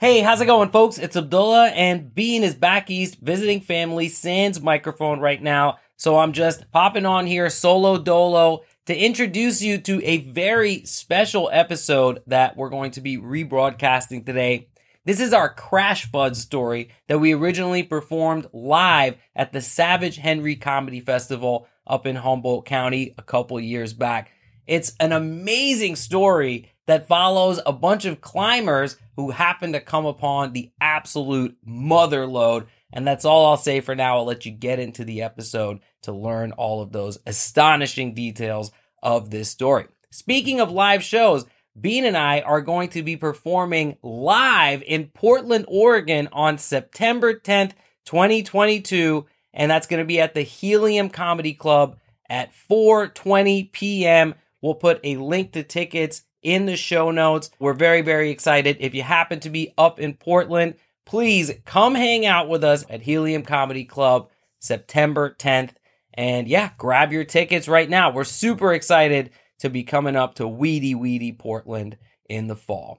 Hey, how's it going, folks? It's Abdullah, and Bean is back east visiting family, sans microphone right now. So I'm just popping on here solo dolo to introduce you to a very special episode that we're going to be rebroadcasting today. This is our Crash Bud story that we originally performed live at the Savage Henry Comedy Festival up in Humboldt County a couple years back. It's an amazing story that follows a bunch of climbers who happen to come upon the absolute mother lode. And that's all I'll say for now. I'll let you get into the episode to learn all of those astonishing details of this story. Speaking of live shows, Bean and I are going to be performing live in Portland, Oregon on September 10th, 2022. And that's going to be at the Helium Comedy Club at 4:20 p.m. We'll put a link to tickets in the show notes. We're very, very excited. If you happen to be up in Portland, please come hang out with us at Helium Comedy Club September 10th. And yeah, grab your tickets right now. We're super excited to be coming up to Weedy Weedy Portland in the fall.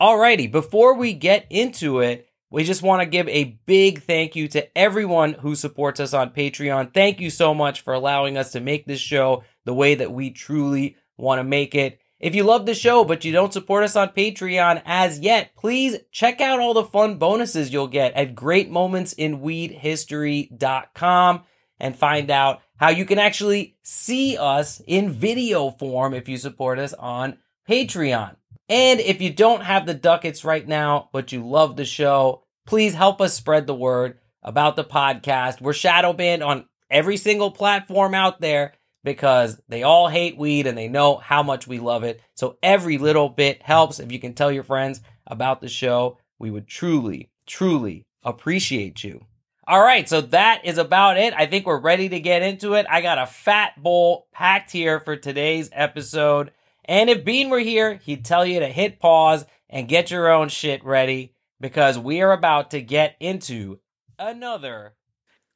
Alrighty, before we get into it, we just want to give a big thank you to everyone who supports us on Patreon. Thank you so much for allowing us to make this show the way that we truly want to make it. If you love the show but you don't support us on Patreon as yet, please check out all the fun bonuses you'll get at greatmomentsinweedhistory.com and find out how you can actually see us in video form if you support us on Patreon. And if you don't have the ducats right now, but you love the show, please help us spread the word about the podcast. We're shadow banned on every single platform out there because they all hate weed and they know how much we love it. So every little bit helps. If you can tell your friends about the show, we would truly, truly appreciate you. All right, so that is about it. I think we're ready to get into it. I got a fat bowl packed here for today's episode. And if Bean were here, he'd tell you to hit pause and get your own shit ready because we are about to get into another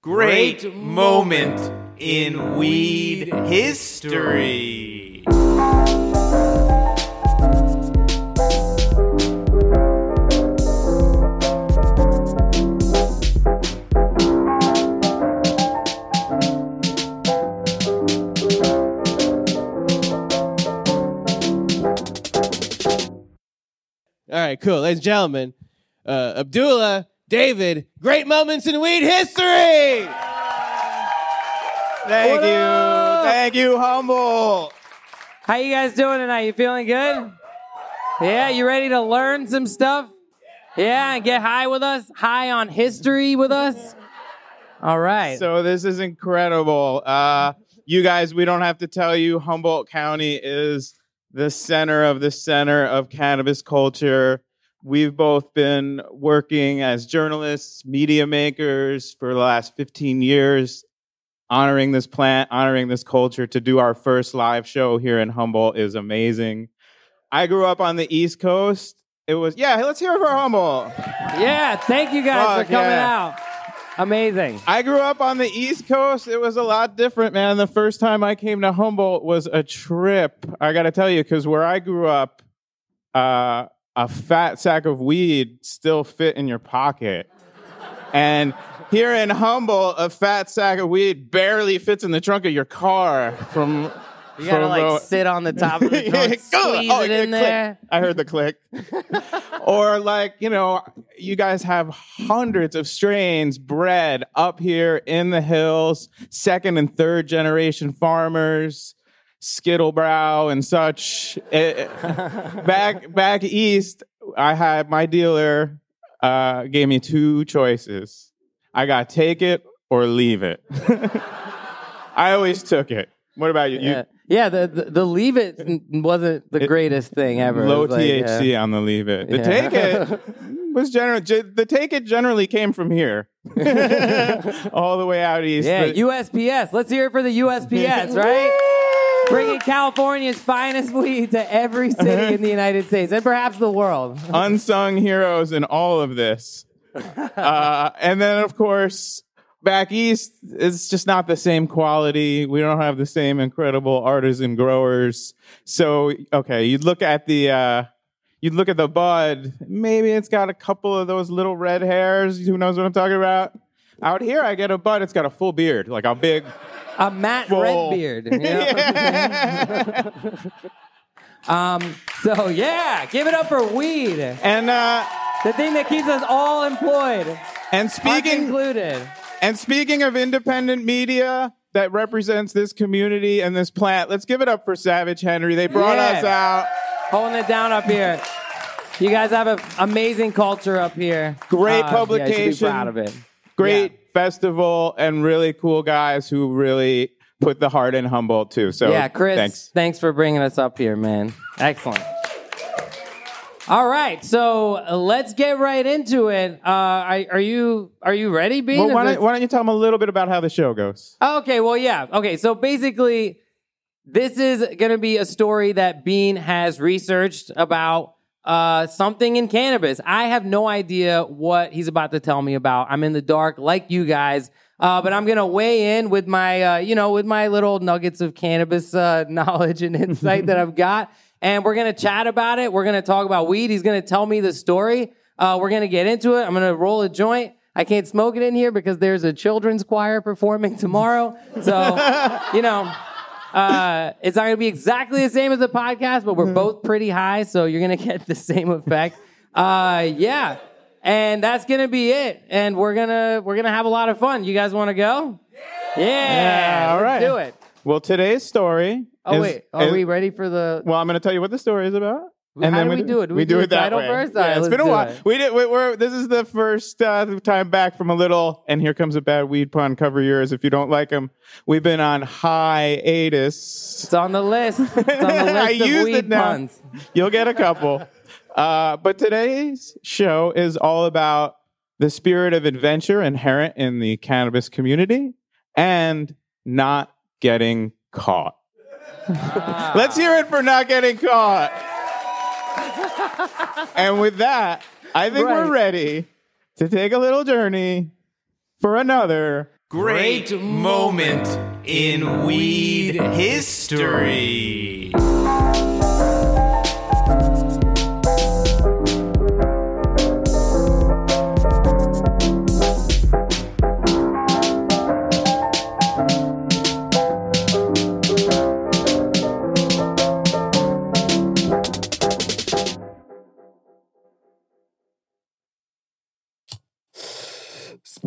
great moment in weed history. All right, cool. Ladies and gentlemen, uh, Abdullah, David, great moments in weed history. Thank you. Thank you, Humboldt. How you guys doing tonight? You feeling good? Yeah, you ready to learn some stuff? Yeah, and get high with us? High on history with us? All right. So this is incredible. Uh, you guys, we don't have to tell you, Humboldt County is the center of the center of cannabis culture. We've both been working as journalists, media makers for the last 15 years, honoring this plant, honoring this culture. To do our first live show here in Humboldt is amazing. I grew up on the East Coast. It was, yeah, let's hear it for Humboldt. yeah, thank you guys Fuck, for coming yeah. out. Amazing. I grew up on the East Coast. It was a lot different, man. The first time I came to Humboldt was a trip. I got to tell you, because where I grew up, uh, a fat sack of weed still fit in your pocket. And here in Humboldt, a fat sack of weed barely fits in the trunk of your car from. You gotta from, like uh, sit on the top of the trunk, squeeze Oh, it in click. there. I heard the click. or like, you know, you guys have hundreds of strains bred up here in the hills, second and third generation farmers, Skittlebrow and such. Eh, back back east, I had my dealer uh, gave me two choices. I got take it or leave it. I always took it. What about you? You- Yeah, yeah. The, the the leave it wasn't the It- greatest thing ever. Low like, THC yeah. on the leave it. The Yeah. take it was general. The take it generally came from here, all the way out east. Yeah, The- USPS. Let's hear it for the USPS, right? Bringing California's finest weed to every city in the United States and perhaps the world. unsung heroes in all of this. Uh, and then, of course, back east, it's just not the same quality. We don't have the same incredible artisan growers. So, okay, you look at the, uh, you'd look at the bud, maybe it's got a couple of those little red hairs. Who knows what I'm talking about? Out here, I get a bud, it's got a full beard, like a big. A Matt Full. Redbeard. You know? um, so yeah, give it up for weed. And uh, The thing that keeps us all employed. and speaking included. and speaking of independent media that represents this community and this plant, let's give it up for Savage Henry. They brought Yeah. us out. Holding it down up here. You guys have an amazing culture up here. Great Uh, Yeah, publication. be proud of it. Great festival and really cool guys who really put the heart in Humboldt too. So yeah, Chris, thanks. thanks. for bringing us up here, man. Excellent. All right, so let's get right into it. Uh, are, are you are you ready, Bean? Well, why don't, why don't you tell them a little bit about how the show goes? Okay, well, yeah. Okay, so basically, this is going to be a story that Bean has researched about uh, something in cannabis. I have no idea what he's about to tell me about. I'm in the dark, like you guys. Uh, but I'm gonna weigh in with my, uh, you know, with my little nuggets of cannabis uh, knowledge and insight that I've got, and we're gonna chat about it. We're gonna talk about weed. He's gonna tell me the story. Uh, we're gonna get into it. I'm gonna roll a joint. I can't smoke it in here because there's a children's choir performing tomorrow. So, you know, uh, it's not going to be exactly the same as the podcast, but we're both pretty high, so you're going to get the same effect. Uh, yeah, and that's going to be it. And we're gonna we're gonna have a lot of fun. You guys want to go? Yeah, Yeah, all let's do it. Well, today's story. Oh is- wait, are is- we ready for the? Well, I'm going to tell you what the story is about. How do we do it? Do we do it that way. first? Yeah, right, it's been a while. it. We did. We, we're, this is the first uh, time back from a little. And here comes a bad weed pun. Cover yours if you don't like them. We've been on hiatus. It's on the list. It's on the I of used weed it now. puns. You'll get a couple. Uh, but today's show is all about the spirit of adventure inherent in the cannabis community and not getting caught. Let's hear it for not getting caught. And with that, I think Right. we're ready to take a little journey for another. Great moment in weed history.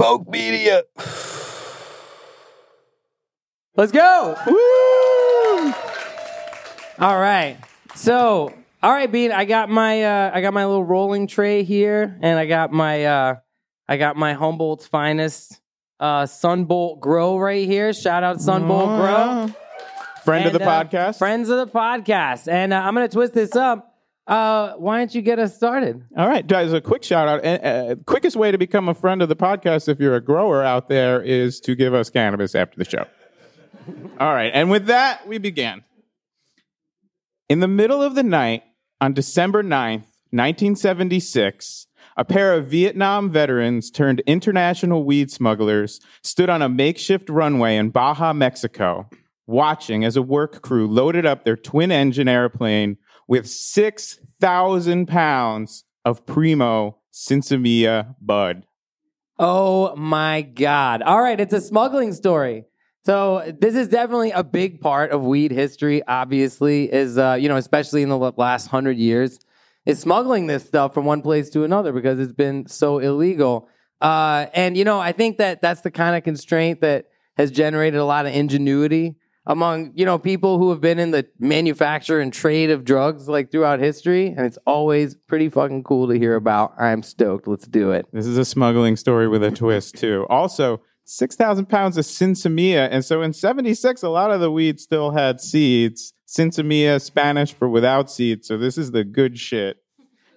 Spoke Media. Let's go. Woo! All right. So, all right, Bean. I got my uh, I got my little rolling tray here, and I got my uh, I got my Humboldt's finest uh, Sunbolt Grow right here. Shout out Sunbolt Grow. Friend of And, the uh, podcast. friends of the podcast, and uh, I'm gonna twist this up. Uh, why don't you get us started? All right, guys, a quick shout out. Uh, quickest way to become a friend of the podcast if you're a grower out there is to give us cannabis after the show. All right, and with that, we begin. In the middle of the night on December 9th, 1976, a pair of Vietnam veterans turned international weed smugglers stood on a makeshift runway in Baja, Mexico, watching as a work crew loaded up their twin engine airplane with 6,000 pounds of Primo Sinsemilla bud. Oh my God. All right, it's a smuggling story. So this is definitely a big part of weed history, obviously, is uh, you know, especially in the last hundred years, is smuggling this stuff from one place to another because it's been so illegal. Uh, and you know, I think that that's the kind of constraint that has generated a lot of ingenuity among you know people who have been in the manufacture and trade of drugs like throughout history, and it's always pretty fucking cool to hear about. I'm stoked. Let's do it. This is a smuggling story with a twist, too. Also, 6,000 pounds of Sinsemilla. And so in 76, a lot of the weed still had seeds. Sinsemilla, Spanish for without seeds. So this is the good shit.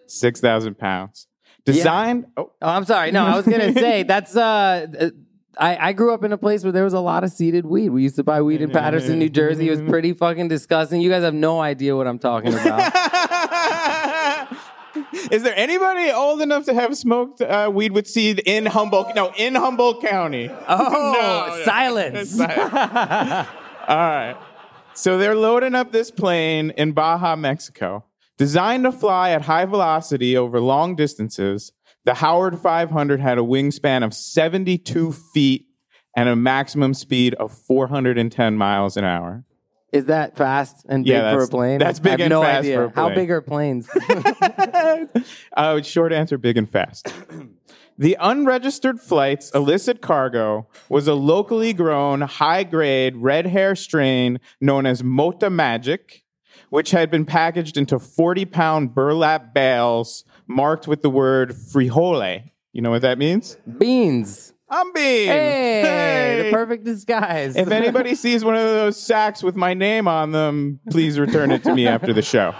6,000 pounds. Designed. Oh, Oh, I'm sorry. No, I was gonna say that's uh. I, I grew up in a place where there was a lot of seeded weed. We used to buy weed in Paterson, New Jersey. It was pretty fucking disgusting. You guys have no idea what I'm talking about. Is there anybody old enough to have smoked uh, weed with seed in Humboldt? No, in Humboldt County. Oh, No, no. silence. All right. So they're loading up this plane in Baja, Mexico. Designed to fly at high velocity over long distances, the Howard 500 had a wingspan of 72 feet and a maximum speed of 410 miles an hour. Is that fast and big Yeah, for a plane? that's big I have and no fast idea. for a How big are planes? uh, short answer big and fast. The unregistered flight's illicit cargo was a locally grown, high grade red hair strain known as Mota Magic, which had been packaged into 40 pound burlap bales marked with the word frijole. You know what that means? Beans. I'm being. Hey, the perfect disguise. If anybody sees one of those sacks with my name on them, please return it to me after the show.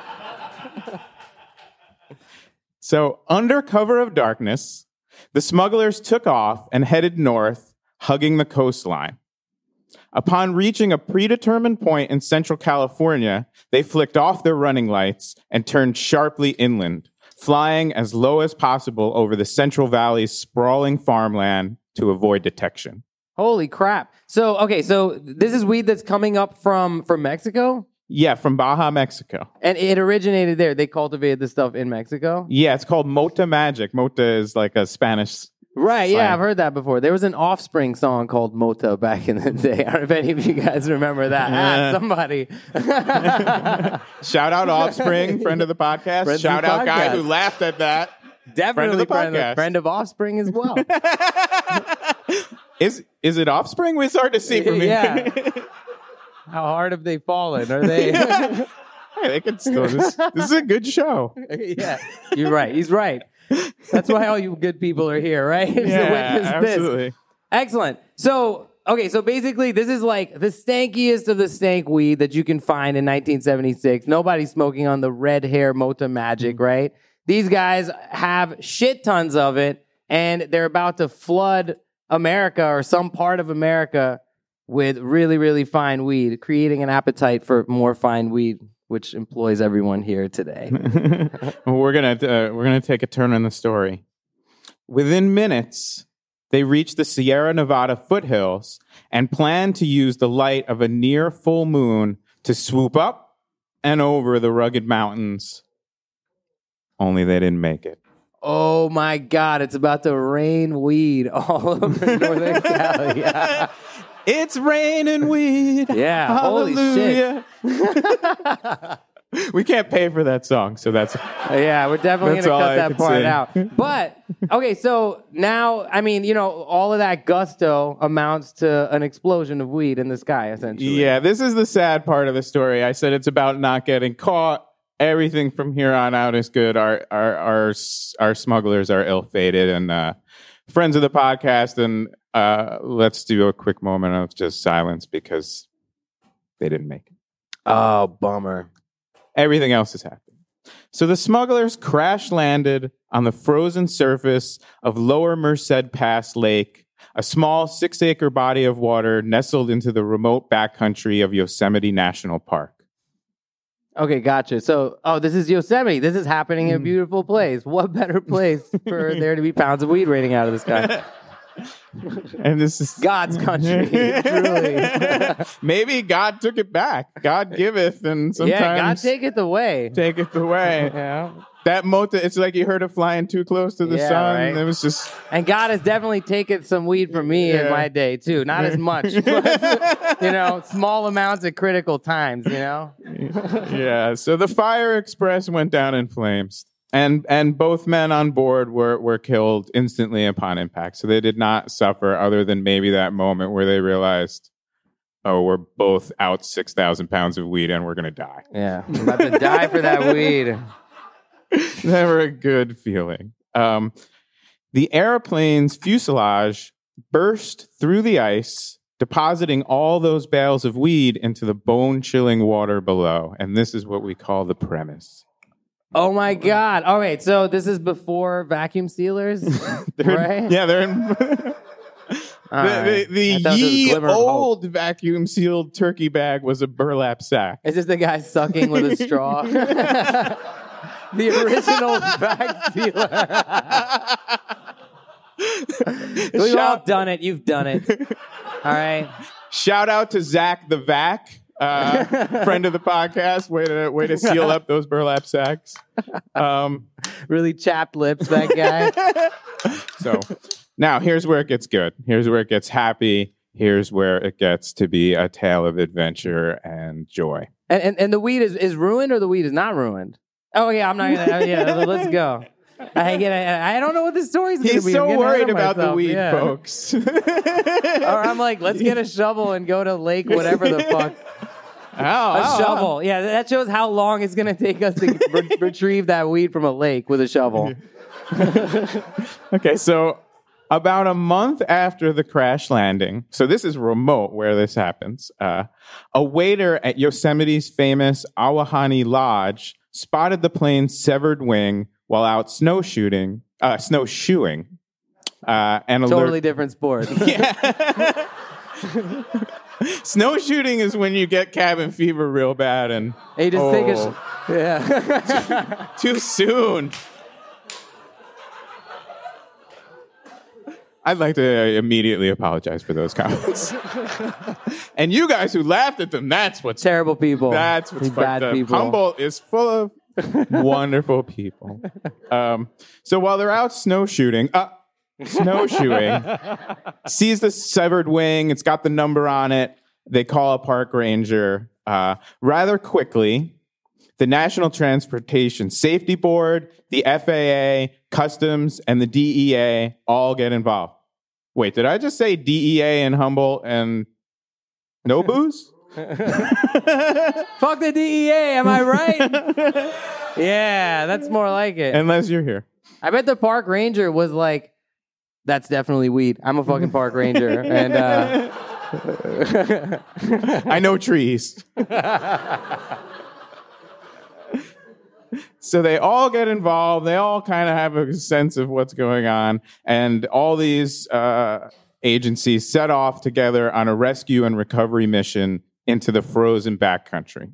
So, under cover of darkness, the smugglers took off and headed north, hugging the coastline. Upon reaching a predetermined point in central California, they flicked off their running lights and turned sharply inland, flying as low as possible over the Central Valley's sprawling farmland to avoid detection. Holy crap. So, okay, so this is weed that's coming up from from Mexico Yeah, from Baja, Mexico. and it originated there. They cultivated this stuff in Mexico. Yeah, it's called Mota Magic. Mota is like a Spanish. Right, yeah. I've heard that before. There was an Offspring song called Mota back in the day. I don't know if any of you guys remember that. Ah, somebody. Shout out Offspring, friend of the podcast. Friend of Shout the out guy podcast. who laughed at that. Definitely the friend of, podcast. friend of Offspring as well. Is is it Offspring? It's hard to see from here. Yeah. How hard have they fallen? Are they? Hey, they can still. This, this is a good show. yeah, you're right. He's right. That's why all you good people are here, right? Yeah, witness this. absolutely. Excellent. So, okay, so basically, this is like the stankiest of the stank weed that you can find in 1976. Nobody's smoking on the red hair Mota Magic, mm-hmm. right? These guys have shit tons of it, and they're about to flood America or some part of America with really, really fine weed, creating an appetite for more fine weed, which employs everyone here today. we're gonna uh, we're gonna take a turn in the story. Within minutes, they reached the Sierra Nevada foothills and plan to use the light of a near full moon to swoop up and over the rugged mountains. Only they didn't make it. Oh my God, it's about to rain weed all over Northern Cali. It's raining weed. Yeah, holy shit. Hallelujah. we can't pay for that song, so that's Yeah, we're definitely That's going to all cut I that could part say. out. But, okay, so now, I mean, you know, all of that gusto amounts to an explosion of weed in the sky, essentially. Yeah, this is the sad part of the story. I said it's about not getting caught. Everything from here on out is good. Our our our our smugglers are ill fated and uh, friends of the podcast. And uh, let's do a quick moment of just silence because they didn't make it. Oh, bummer. Everything else is happening. So the smugglers crash landed on the frozen surface of Lower Merced Pass Lake, a small six acre body of water nestled into the remote backcountry of Yosemite National Park. Okay, gotcha. So, oh, this is Yosemite. This is happening Mm. in a beautiful place. What better place for there to be pounds of weed raining out of the sky? And this is God's country, truly. Maybe God took it back. God giveth, and sometimes yeah, God taketh away. taketh away. Yeah. That mota, it's like you heard it flying too close to the Yeah, sun. right. It was just And God has definitely taken some weed from me in my day too. Not as much, but, you know, small amounts at critical times. You know. yeah. So the Fire Express went down in flames, and and both men on board were were killed instantly upon impact. So they did not suffer, other than maybe that moment where they realized, oh, we're both out six thousand pounds of weed, and we're gonna die. Yeah, I'm about to die for that weed. Never a good feeling. Um, the airplane's fuselage burst through the ice, depositing all those bales of weed into the bone chilling water below. And this is what we call the premise. Oh my God! All right, so this is before vacuum sealers, They're in- right? yeah, they're in. All the right. the, I the thought this was ye glimmer of hope. old vacuum sealed turkey bag was a burlap sack. Is this the guy sucking with a straw. the original vac sealer. We've all Shout- done it. You've done it. All right. Shout out to Zach the Vac. Uh, friend of the podcast. Way to way to seal up those burlap sacks. Um, really chapped lips, that guy. so now here's where it gets good. Here's where it gets happy. Here's where it gets to be a tale of adventure and joy. and, and and the weed is, is ruined or the weed is not ruined? Oh yeah, I'm not gonna. yeah, let's go. I get. I, I don't know what the story's He's be. I'm so worried about the weed, Yeah. folks. Or I'm like, let's get a shovel and go to lake, whatever the fuck. Oh, A oh, shovel. Yeah, that shows how long it's gonna take us to re- retrieve that weed from a lake with a shovel. oh. Okay, so about a month after the crash landing, so this is remote where this happens. Uh, a waiter at Yosemite's famous Ahwahnee Lodge spotted the plane's severed wing while out snowshooting, uh, snowshoeing, uh, and alert- Totally different sport. Yeah. Snowshooting is when you get cabin fever real bad and Hey, just take a. Oh. Sh- yeah. too soon. I'd like to immediately apologize for those comments. and you guys who laughed at them, that's what's Terrible people. that's what's bad up. people. Humboldt is full of wonderful people. Um, so while they're out snowshooting, uh, snowshoeing, sees the severed wing. It's got the number on it. They call a park ranger. Uh, rather quickly, the National Transportation Safety Board, the FAA, Customs, and the DEA all get involved. Wait, did I just say DEA and Humboldt and no boos? Fuck the DEA. Am I right? yeah, that's more like it. Unless you're here. I bet the park ranger was like, "That's definitely weed. I'm a fucking park ranger." And uh, I know trees. so they all get involved. They all kind of have a sense of what's going on. And all these uh, agencies set off together on a rescue and recovery mission into the frozen backcountry.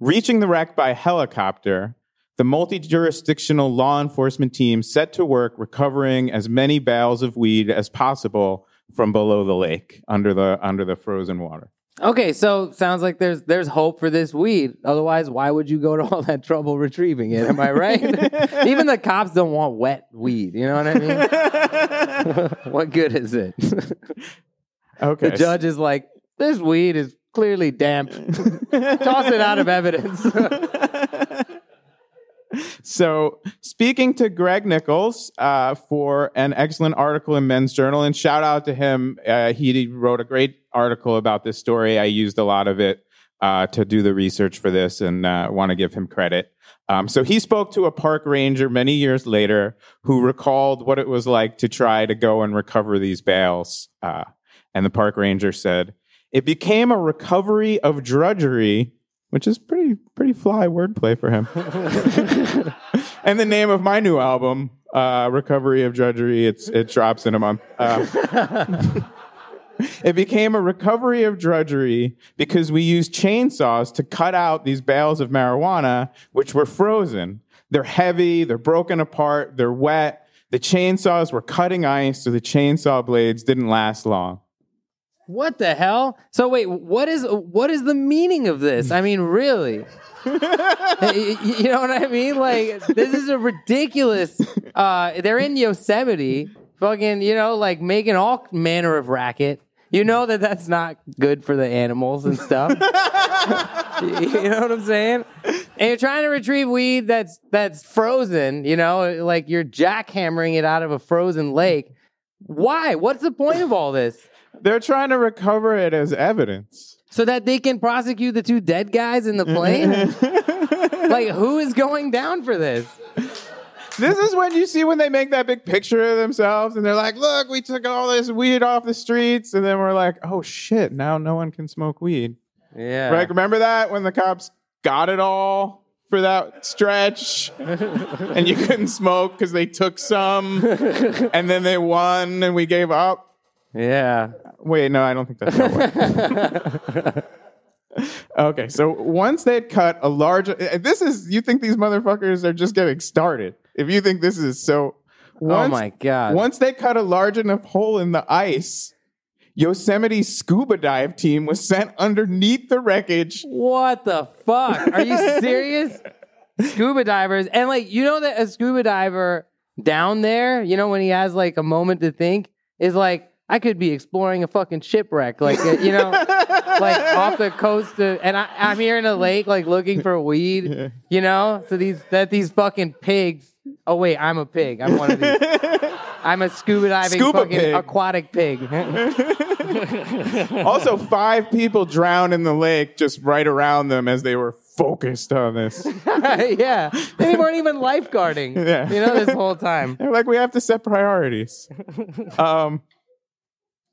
Reaching the wreck by helicopter, the multi jurisdictional law enforcement team set to work recovering as many bales of weed as possible from below the lake under the under the frozen water. okay, so sounds like there's there's hope for this weed. Otherwise, why would you go to all that trouble retrieving it? Am I right? Even the cops don't want wet weed. You know what I mean? what good is it? Okay. the judge is like, "This weed is clearly damp. Toss it out of evidence." So, speaking to Greg Nichols uh, for an excellent article in Men's Journal, and shout out to him. Uh, he wrote a great article about this story. I used a lot of it uh, to do the research for this and uh, want to give him credit. Um, so, he spoke to a park ranger many years later who recalled what it was like to try to go and recover these bales. Uh, and the park ranger said, It became a recovery of drudgery which is pretty pretty fly wordplay for him. and the name of my new album, uh, "Recovery of Drudgery," it's it drops in a month. Uh, it became a recovery of drudgery because we used chainsaws to cut out these bales of marijuana, which were frozen. They're heavy, they're broken apart, they're wet. The chainsaws were cutting ice, so the chainsaw blades didn't last long. What the hell? So wait, what is what is the meaning of this? I mean, really? You know what I mean? Like this is a ridiculous. Uh, they're in Yosemite, fucking, you know, like making all manner of racket. You know that that's not good for the animals and stuff. you know what I'm saying? And you're trying to retrieve weed that's that's frozen. You know, like you're jackhammering it out of a frozen lake. Why? What's the point of all this? They're trying to recover it as evidence. so that they can prosecute the two dead guys in the plane? like, who is going down for this? This is when you see when they make that big picture of themselves and they're like, look, we took all this weed off the streets. And then we're like, oh shit, now no one can smoke weed. Yeah. Right? Remember that when the cops got it all for that stretch and you couldn't smoke because they took some and then they won and we gave up? Yeah. Wait, no, I don't think that's how. Okay, so once they'd cut a large, uh, this is you think these motherfuckers are just getting started. If you think this is so, oh my God. once they cut a large enough hole in the ice, Yosemite scuba dive team was sent underneath the wreckage. What the fuck? Are you serious? scuba divers. And like, you know that a scuba diver down there, you know, when he has like a moment to think, is like, I could be exploring a fucking shipwreck. Like, uh, you know, like off the coast of, and I, I'm here in a lake, like looking for weed, you know? So these, that these fucking pigs, oh wait, I'm a pig. I'm one of these. I'm a scuba diving Scuba fucking pig. aquatic pig. Also, five people drowned in the lake just right around them as they were focused on this. yeah. They weren't even lifeguarding. Yeah. You know, this whole time. They're like, we have to set priorities. um,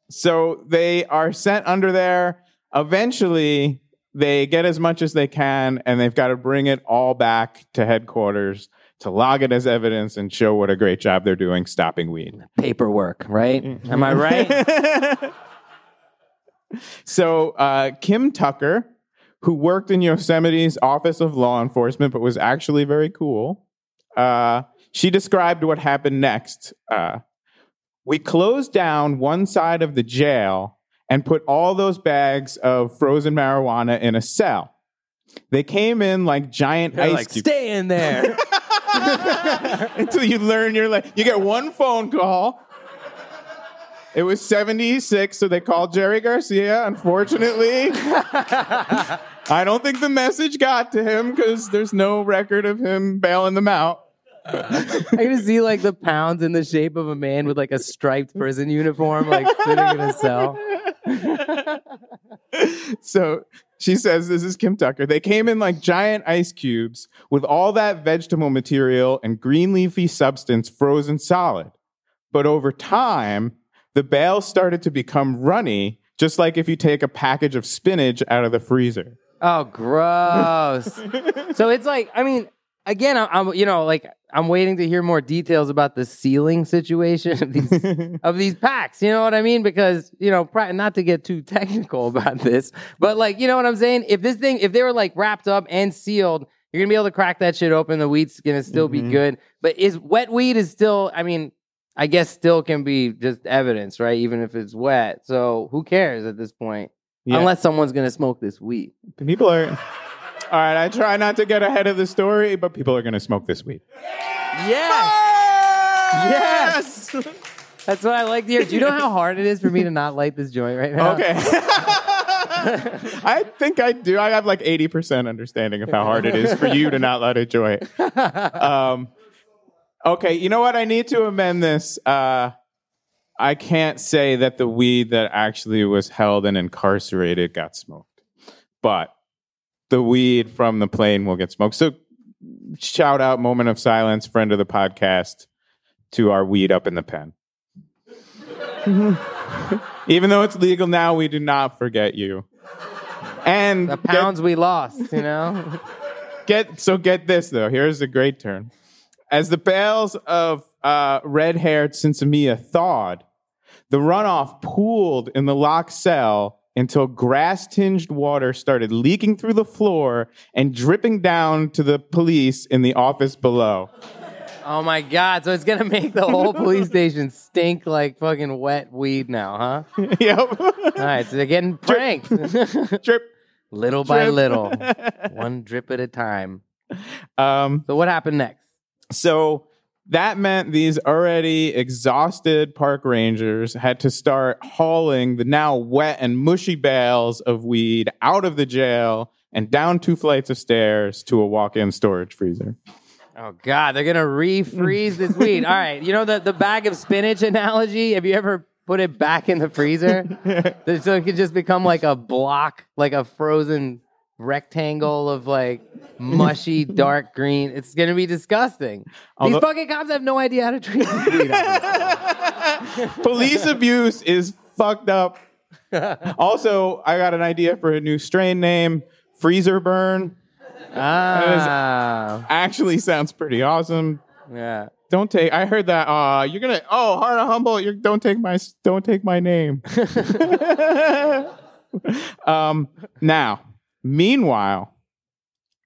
so they are sent under there. Eventually, they get as much as they can, and they've got to bring it all back to headquarters to log it as evidence and show what a great job they're doing stopping weed. Paperwork, right? Am I right? So uh, Kim Tucker, who worked in Yosemite's Office of Law Enforcement, but was actually very cool, uh, she described what happened next. Uh, we closed down one side of the jail and put all those bags of frozen marijuana in a cell. They came in like giant They're ice like, cubes stay in there. until you learn you're like you get one phone call. It was 76, so they called Jerry Garcia. Unfortunately, I don't think the message got to him because there's no record of him bailing them out. I can see like the pounds in the shape of a man with like a striped prison uniform, like sitting in a cell. So she says, This is Kim Tucker. They came in like giant ice cubes with all that vegetable material and green leafy substance frozen solid. But over time, the bales started to become runny, just like if you take a package of spinach out of the freezer. Oh, gross. so it's like, I mean, again, I'm, I'm, you know, like I'm waiting to hear more details about the sealing situation of these of these packs. You know what I mean? Because you know, not to get too technical about this, but like, you know what I'm saying? If this thing, if they were like wrapped up and sealed, you're gonna be able to crack that shit open. The weed's gonna still be Mhm. good. But is wet weed is still? I mean. I guess still can be just evidence, right? Even if it's wet. So who cares at this point? Yeah. Unless someone's gonna smoke this weed. people are. All right, I try not to get ahead of the story, but people are going to smoke this weed. Yes. Yes. That's what I like to hear. Do you know how hard it is for me to not light this joint right now? Okay. I think I do. I have like 80% understanding of how hard it is for you to not light a joy. Um, okay, you know what? I need to amend this. Uh, I can't say that the weed that actually was held and incarcerated got smoked, but the weed from the plane will get smoked. So, shout out, moment of silence, friend of the podcast, to our weed up in the pen. Even though it's legal now, we do not forget you. And The get- pounds we lost, you know? Get so get this though. Here's a great turn. As the bales of uh, red-haired Sinsemilla thawed, the runoff pooled in the locked cell until grass-tinged water started leaking through the floor and dripping down to the police in the office below. oh my God. So it's going to make the whole police station stink like fucking wet weed now, huh? yep. All right. So they're getting pranked. Drip. little by little, one drip at a time. Um, So what happened next? So that meant these already exhausted park rangers had to start hauling the now wet and mushy bales of weed out of the jail and down two flights of stairs to a walk-in storage freezer. Oh God, they're gonna refreeze this weed. All right, you know the the bag of spinach analogy. Have you ever put it back in the freezer so it could just become like a block, like a frozen rectangle of like mushy dark green? It's gonna be disgusting. Although- These fucking cops have no idea how to treat this weed. obviously. Police abuse is fucked up. Also, I got an idea for a new strain name, Freezer Burn. ah, Actually sounds pretty awesome. yeah. Don't take. I heard that. Uh, you're gonna. Oh, heart of Humboldt. You don't take my. Don't take my name. um. Now, meanwhile,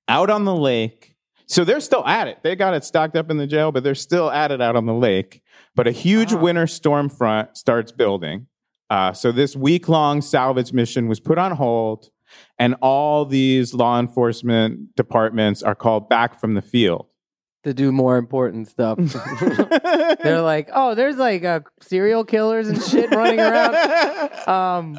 out on the lake. So they're still at it. They got it stocked up in the jail, but they're still at it out on the lake. But a huge Wow. winter storm front starts building. Uh, so this week long salvage mission was put on hold, and all these law enforcement departments are called back from the field. to do more important stuff. They're like, oh, there's like uh, serial killers and shit running around. Um,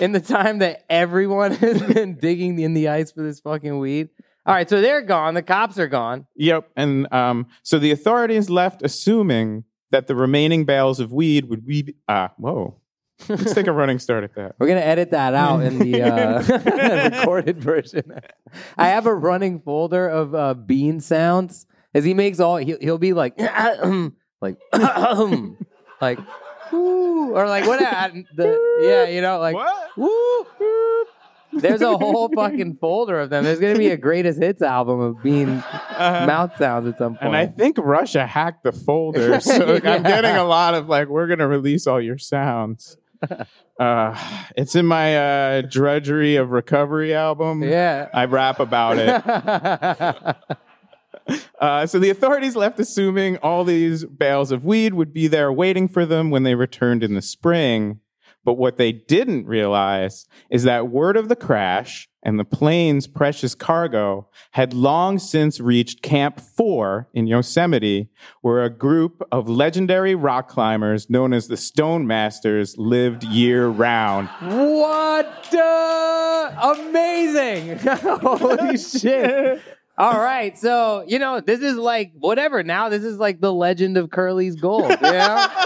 in the time that everyone has been digging in the ice for this fucking weed. All right, so they're gone. The cops are gone. Yep. And um, so the authorities left assuming that the remaining bales of weed would be. Uh, whoa. Let's take a running start at that. We're gonna edit that out in the uh, recorded version. I have a running folder of uh, bean sounds as he makes all. He'll, he'll be like, like, like, woo, or like what? The, yeah, you know, like What? woo. There's a whole fucking folder of them. There's gonna be a greatest hits album of bean mouth sounds at some point. And I think Russia hacked the folder. So I'm getting a lot of like, we're going to release all your sounds. Uh, it's in my uh, Drudgery of Recovery album. yeah. I rap about it. Uh, so the authorities left assuming all these bales of weed would be there waiting for them when they returned in the spring. But what they didn't realize is that word of the crash and the plane's precious cargo had long since reached Camp 4 in Yosemite, where a group of legendary rock climbers known as the Stone Masters lived year round. What? Uh, amazing! Holy shit! All right, so you know this is like whatever. Now this is like the legend of Curly's gold. You know?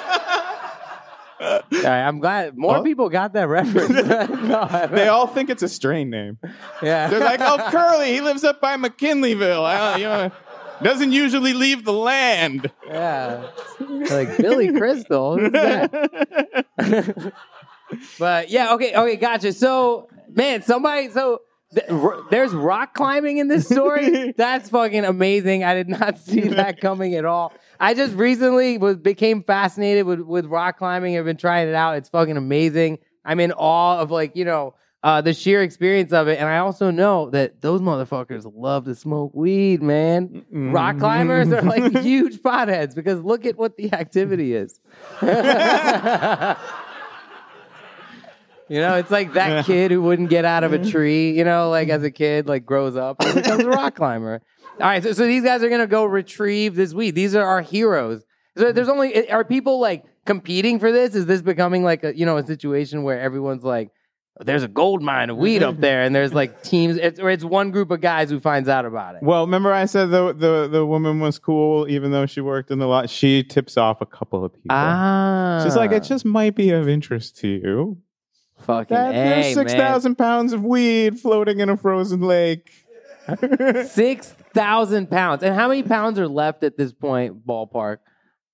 All right, I'm glad more Oh. people got that reference. no, They all think it's a strain name. yeah, They're like, oh, Curly, he lives up by McKinleyville. I you know, doesn't usually leave the land. yeah, like Billy Crystal. But yeah, okay, okay, gotcha. So, man, somebody, so there's rock climbing in this story. That's fucking amazing. I did not see that coming at all. I just recently was became fascinated with with rock climbing. I've been trying it out. It's fucking amazing. I'm in awe of like you know. Uh, the sheer experience of it, and I also know that those motherfuckers love to smoke weed, man. Rock climbers are like huge potheads because look at what the activity is. You know, it's like that kid who wouldn't get out of a tree, you know, like as a kid, like grows up and becomes a rock climber. All right, so, so these guys are gonna go retrieve this weed. These are our heroes. So there's only are people like competing for this? Is this becoming like a you know a situation where everyone's like, there's a gold mine of weed up there, and there's like teams, it's, or it's one group of guys who finds out about it. Well, remember I said the, the, the woman was cool, even though she worked in the lot. She tips off a couple of people. Ah, She's like, it just might be of interest to you. Fucking That there's 6,000 pounds of weed floating in a frozen lake. Six thousand pounds, and how many pounds are left at this point? Ballpark.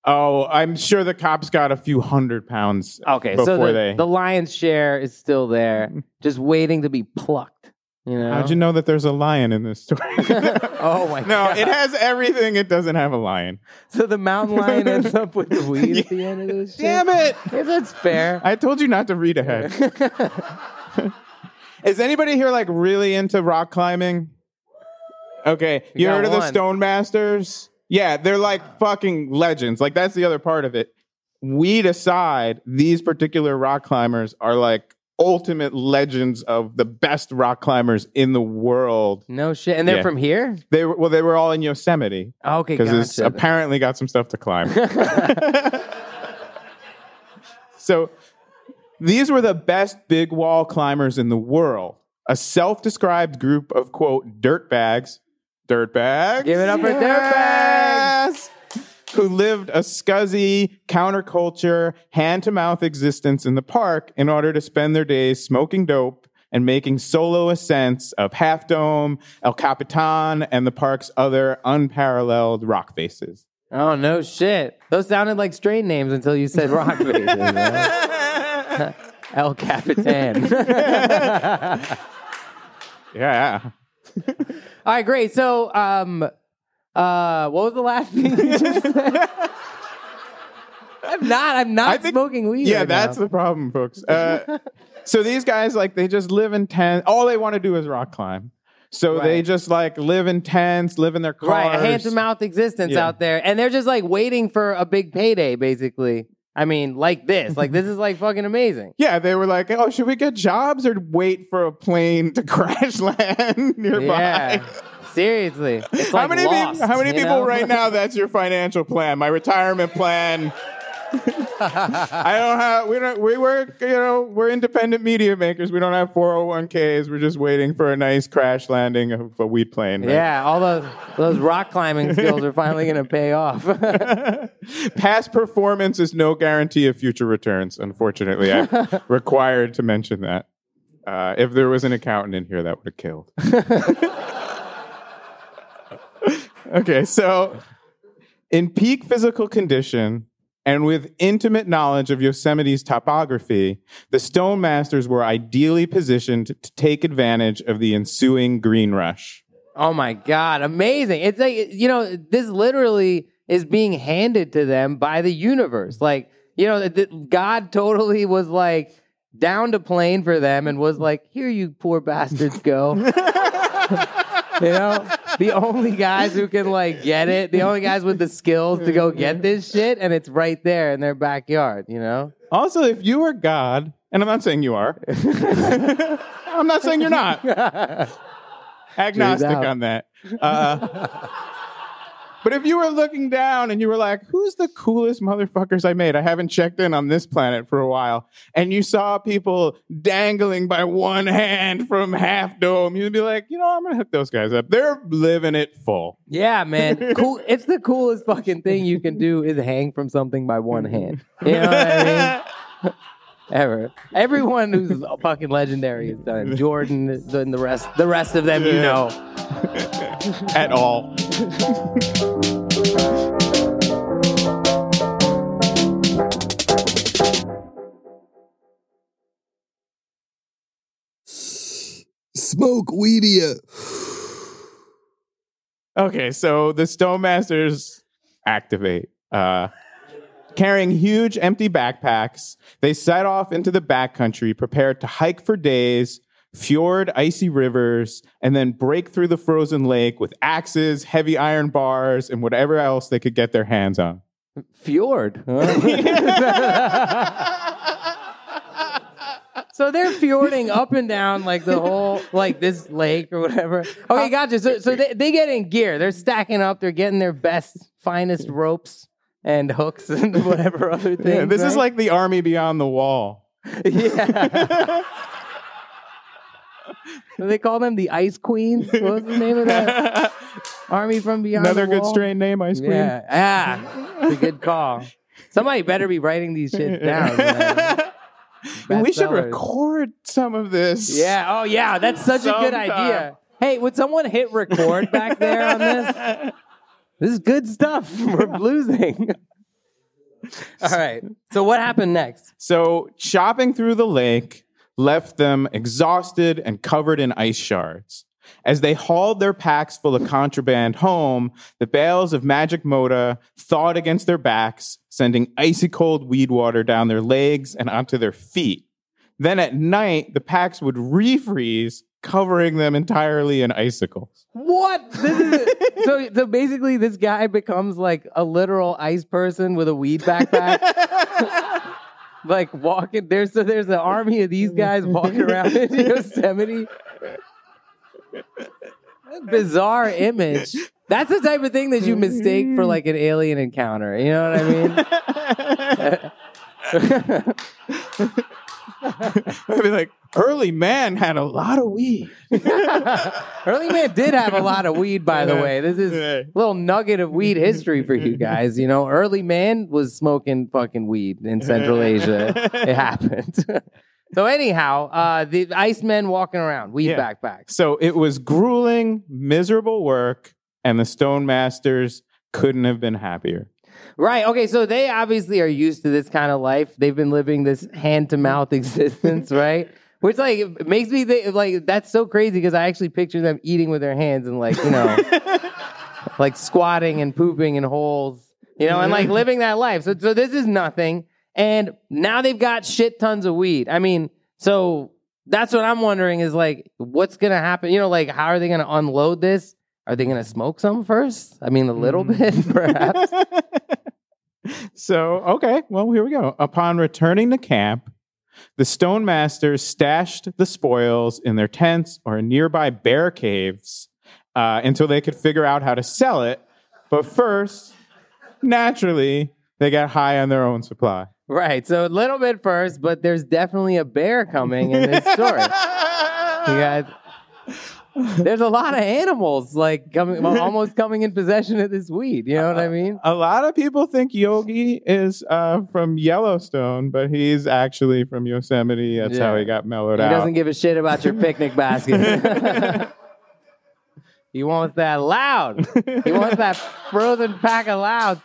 Oh, I'm sure the cops got a few hundred pounds Okay, before so the, they. the lion's share is still there, just waiting to be plucked. You know? How'd you know that there's a lion in this story? Oh my no, god! it has everything. It doesn't have a lion. So the mountain lion ends up with the weed at the end of this shit. Damn it! If that's fair. I told you not to read ahead. Is anybody here like really into rock climbing? Okay, you heard of the. Stone Masters? Yeah, they're like fucking legends. Like that's the other part of it. Weed aside, these particular rock climbers are like ultimate legends of the best rock climbers in the world. no shit, and they're Yeah. from here. They were well, they were all in Yosemite oh, Okay, because it's apparently got some stuff to climb. so these were the best big wall climbers in the world. A self-described group of quote dirtbags, dirtbags. Give it up for Yes! Who lived a scuzzy counterculture, hand-to-mouth existence in the park in order to spend their days smoking dope and making solo ascents of Half Dome, El Capitan, and the park's other unparalleled rock faces. oh no shit! Those sounded like strain names until you said rock faces. man. El Capitan. Yeah. All right, great. So, um, uh, what was the last thing you just said? I'm not. I'm not think- smoking weed. Yeah, right that's now. the problem, folks. Uh, so these guys, like, they just live in tents. All they want to do is rock climb. So they just like live in tents, live in their cars. right. A hand to mouth existence Yeah. out there, and they're just like waiting for a big payday, basically. I mean, like this. Like this is like fucking amazing. Yeah, they were like, "Oh, should we get jobs or wait for a plane to crash land nearby?" Yeah. Seriously. It's how many lost, people, how many people know? right now that's your financial plan? My retirement plan. I don't have we don't we work, you know, we're independent media makers. We don't have 401ks. We're just waiting for a nice crash landing of a weed plane. right? Yeah, all those those rock climbing skills are finally going to pay off. Past performance is no guarantee of future returns. Unfortunately, I'm required to mention that. Uh, if there was an accountant in here, that would have killed. Okay, so in peak physical condition and with intimate knowledge of Yosemite's topography, the Stone Masters were ideally positioned to take advantage of the ensuing green rush. oh my god, amazing! It's like you know, this literally is being handed to them by the universe. Like you know, th- God totally was like down to plane for them and was like, "Here, you poor bastards, go." you know, the only guys who can like get it, the only guys with the skills to go get this shit, and it's right there in their backyard. You know. Also, if you were God, and I'm not saying you are, I'm not saying you're not. Agnostic on that. Uh, but if you were looking down and you were like, who's the coolest motherfuckers I made? I haven't checked in on this planet for a while. And you saw people dangling by one hand from Half Dome, you'd be like, you know, I'm going to hook those guys up. They're living it full. Yeah, man. Cool. It's the coolest fucking thing you can do is hang from something by one hand. You know what I mean? Ever. Everyone who's fucking legendary has done. it. Jordan and the rest the rest of them you know. At all. Smoke Weedia. Okay, so the Stone Masters activate. Uh, carrying huge empty backpacks, they set off into the backcountry, prepared to hike for days, fjord icy rivers, and then break through the frozen lake with axes, heavy iron bars, and whatever else they could get their hands on. Fjord. huh? so they're fjording up and down like the whole like this lake or whatever. Okay, gotcha. So so they, they get in gear. They're stacking up, they're getting their best, finest ropes and hooks and whatever other things. Yeah, this is like the army beyond the wall. Yeah. They call them the Ice Queens? What was the name of that army from beyond? Another the good strain name, Ice Queen. Yeah, ah, it's a good call. Somebody better be writing these shit down. man. And we should Bestsellers. record some of this. Yeah. Oh, yeah. That's such a good Sometime. idea. Hey, would someone hit record back there on this? This is good stuff. We're losing. All right. So what happened next? So, chopping through the lake left them exhausted and covered in ice shards. As they hauled their packs full of contraband home, the bales of magic mota thawed against their backs, sending icy cold weed water down their legs and onto their feet. Then at night, the packs would refreeze, covering them entirely in icicles. What? This is so. So basically, this guy becomes like a literal ice person with a weed backpack. like walking there's so there's an army of these guys walking around in Yosemite. Bizarre image. That's the type of thing that you mistake for like an alien encounter. You know what I mean? I'd be like, early man had a lot of weed. Early man did have a lot of weed, by the way. This is a little nugget of weed history for you guys. You know, early man was smoking fucking weed in Central Asia. It happened. so anyhow, uh, the Icemen walking around, weed Yeah. backpacks. So it was grueling, miserable work, and the Stone Masters couldn't have been happier. Right. Okay. So they obviously are used to this kind of life. They've been living this hand to mouth existence, right? Which like makes me think like that's so crazy because I actually picture them eating with their hands and like you know, like squatting and pooping in holes, you know, and like living that life. So so this is nothing, and now they've got shit tons of weed. I mean, so that's what I'm wondering is like, what's gonna happen? You know, like how are they gonna unload this? Are they gonna smoke some first? I mean, a little bit, perhaps. So, okay, well, here we go. Upon returning to camp, the stone masters stashed the spoils in their tents or nearby bear caves uh, until they could figure out how to sell it. But first, naturally, they got high on their own supply. Right. So a little bit first, but there's definitely a bear coming in this story. You guys, there's a lot of animals like coming, almost coming in possession of this weed. You know what I mean? A lot of people think Yogi is uh, from Yellowstone, but he's actually from Yosemite. That's how he got mellowed He out. He doesn't give a shit about your picnic basket. he wants that loud. He wants that frozen pack of loud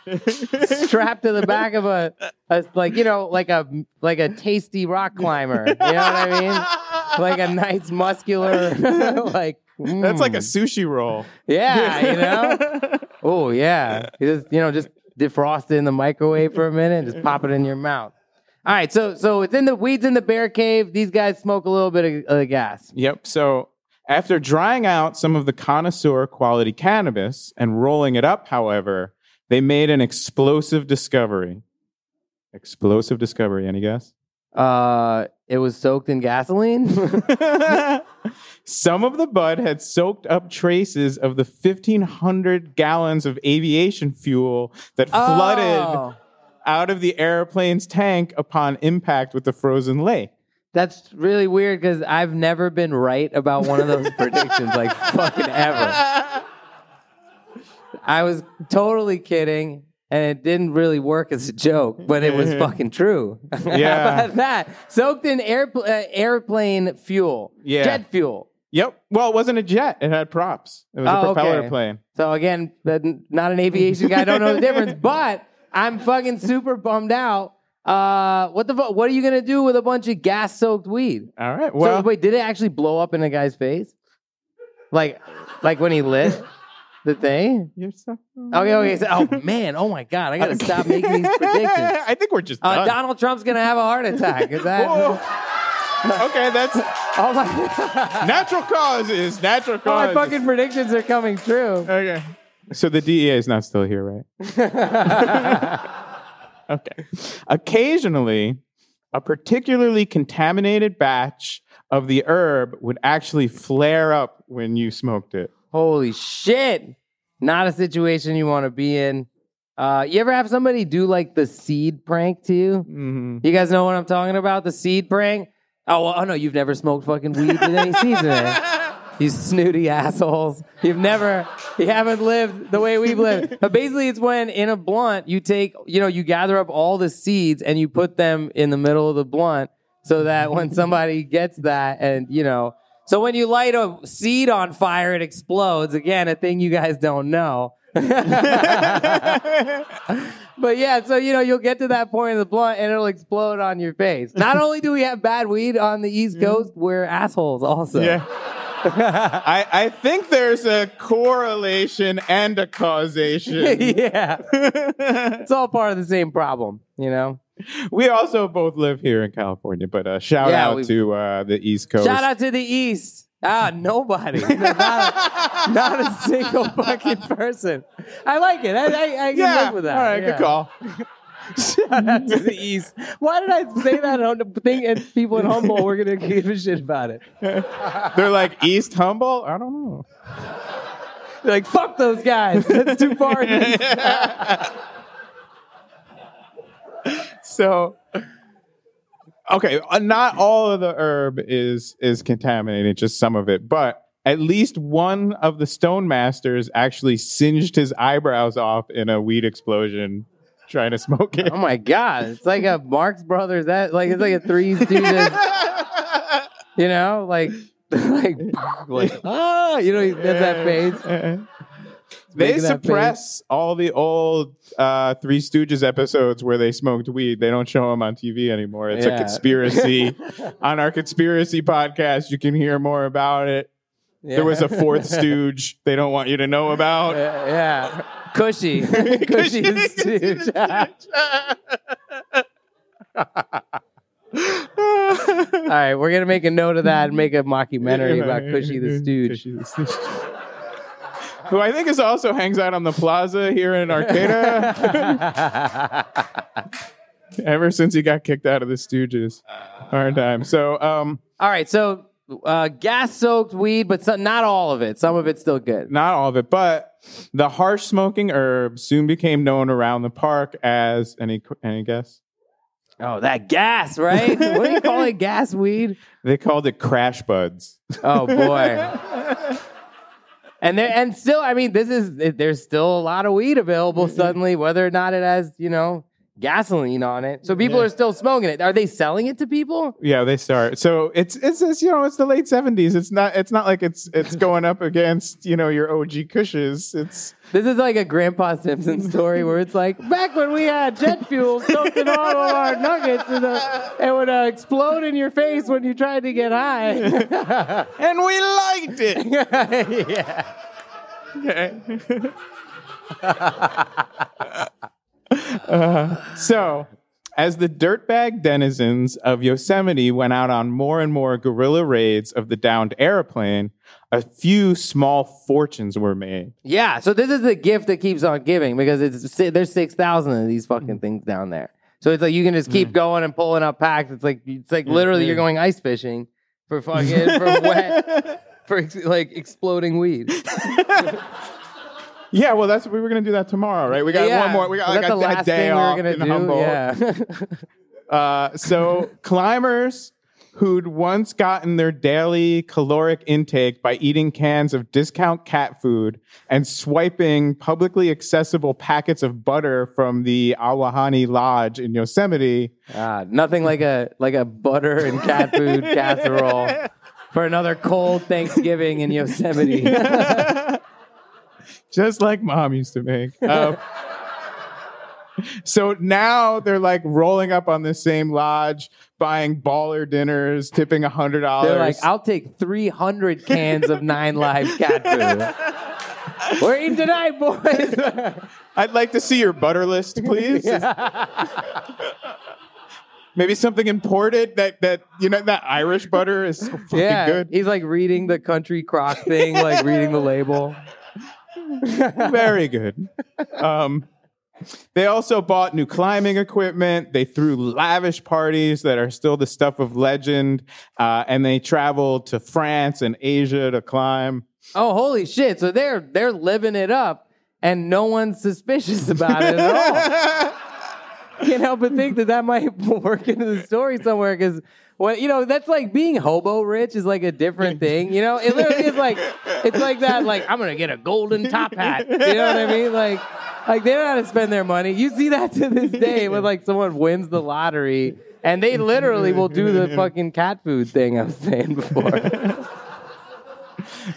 strapped to the back of a, a like you know like a like a tasty rock climber. You know what I mean? Like a nice muscular like. That's like a mm. sushi roll. yeah, you know. Oh yeah, you just you know just defrost it in the microwave for a minute, and just pop it in your mouth. All right, so so it's in the weeds in the bear cave. These guys smoke a little bit of uh, gas. Yep. So after drying out some of the connoisseur quality cannabis and rolling it up, however, they made an explosive discovery. Explosive discovery, any guess? Uh, it was soaked in gasoline. Some of the bud had soaked up traces of the 1,500 gallons of aviation fuel that flooded Oh, out of the airplane's tank upon impact with the frozen lake. That's really weird because I've never been right about one of those predictions, like fucking ever. I was totally kidding. And it didn't really work as a joke, but it was fucking true. Yeah. How about that? Soaked in airpl- uh, airplane fuel, Yeah. jet fuel. Yep. Well, it wasn't a jet. It had props. It was a Oh, propeller okay. plane. So again, not an aviation guy. I Don't know the difference. But I'm fucking super bummed out. Uh, what the fuck? What are you gonna do with a bunch of gas-soaked weed? All right. so Well, wait, did it actually blow up in a guy's face? Like, like when he lit the thing? you're so. Okay, okay. So, oh man, oh my god, I gotta stop making these predictions. I think we're just Uh, done. Donald Trump's gonna have a heart attack. Is that? Whoa. okay, that's Oh my! natural causes. Natural All my fucking predictions are coming true. Okay. So the DEA is not still here, right? Okay. Occasionally, a particularly contaminated batch of the herb would actually flare up when you smoked it. Holy shit! Not a situation you want to be in. Uh, you ever have somebody do like the seed prank to you? hmm You guys know what I'm talking about? The seed prank? Oh, well, oh no, you've never smoked fucking weed with any seeds in it. You snooty assholes. You've never, you haven't lived the way we've lived. But basically, it's when in a blunt, you take, you know, you gather up all the seeds and you put them in the middle of the blunt so that when somebody gets that and, you know, so when you light a seed on fire, it explodes. Again, a thing you guys don't know. but yeah, so you know, you'll get to that point in the blunt and it'll explode on your face. Not only do we have bad weed on the East mm-hmm. Coast, we're assholes also. Yeah. I, I think there's a correlation and a causation. yeah. It's all part of the same problem, you know? we also both live here in California, but uh, shout Yeah, out we've- to uh, the East Coast. Shout out to the East. Ah, nobody. not, a, not a single fucking person. I like it. I, I, I can Yeah. live with that. All right, Yeah. good call. Shout out to the East. Why did I say that? I don't think and people in Humboldt were going to give a shit about it. They're like East Humboldt. I don't know. They're like, fuck those guys. That's too far. so okay uh, not all of the herb is is contaminated just some of it but at least one of the stone masters actually singed his eyebrows off in a weed explosion trying to smoke it Oh my god, it's like a Marx Brothers. That like it's like a Three Stooges. You know, like like like ah, you know, he does that face. they suppress all the old uh, Three Stooges episodes where they smoked weed. They don't show them on TV anymore. It's Yeah. a conspiracy. on our conspiracy podcast, you can hear more about it. There was a fourth stooge they don't want you to know about. yeah, yeah. Cushy, cushy the stooge. All right, we're gonna make a note of that and make a mockumentary about Cushy the Stooge. Cushy the Stooge. who I think is also hangs out on the plaza here in Arcata ever since he got kicked out of the Stooges. Hard time. So, um, All right, so uh, gas-soaked weed, but some, not all of it. Some of it's still good. not all of it, but the harsh smoking herb soon became known around the park as any any guess? Oh, that gas, right? what do you call it? Gas weed? They called it crash buds. Oh boy. And there, and still, I mean, this is there's still a lot of weed available. Suddenly, whether or not it has, you know, gasoline on it, so people are still smoking it. Are they selling it to people? Yeah, they start. So it's it's it's you know it's the late seventies. It's not it's not like it's it's going up against you know your OG Kushes. It's This is like a Grandpa Simpson story where it's like back when we had jet fuel soaked in all of our nuggets, and uh, it would uh, explode in your face when you tried to get high. and we liked it. yeah. Okay. Uh, so, as the dirtbag denizens of Yosemite went out on more and more guerrilla raids of the downed airplane, a few small fortunes were made. Yeah, so this is the gift that keeps on giving because it's there's six thousand of these fucking mm-hmm. things down there. So it's like you can just keep mm. going and pulling up packs. It's like it's like mm-hmm. literally you're going ice fishing for fucking for wet for ex- like exploding weed. Yeah, well, that's we were gonna do that tomorrow, right? We got Yeah. one more. We got Was like a, the a last day thing we were off gonna in do? Humboldt. Yeah. Uh, so climbers who'd once gotten their daily caloric intake by eating cans of discount cat food and swiping publicly accessible packets of butter from the Ahwahnee Lodge in Yosemite. Ah, nothing like a like a butter and cat food casserole for another cold Thanksgiving in Yosemite. Just like mom used to make. Um, so now they're like rolling up on the same lodge, buying baller dinners, tipping a hundred dollars. They're like, I'll take 300 cans of Nine Lives cat food. We're eating tonight, boys. I'd like to see your butter list, please. Maybe something imported that that you know that Irish butter is so fucking yeah, good. he's like reading the country crock thing, like reading the label. Very good. Um, they also bought new climbing equipment. They threw lavish parties that are still the stuff of legend, uh, and they traveled to France and Asia to climb. Oh, holy shit! So they're they're living it up, and no one's suspicious about it at all. Can't help but think that that might work into the story somewhere because. Well, you know, that's like being hobo rich is like a different thing. You know, it literally is like it's like that. Like I'm gonna get a golden top hat. You know what I mean? Like, like they don't know how to spend their money. You see that to this day when like someone wins the lottery and they literally will do the fucking cat food thing I was saying before.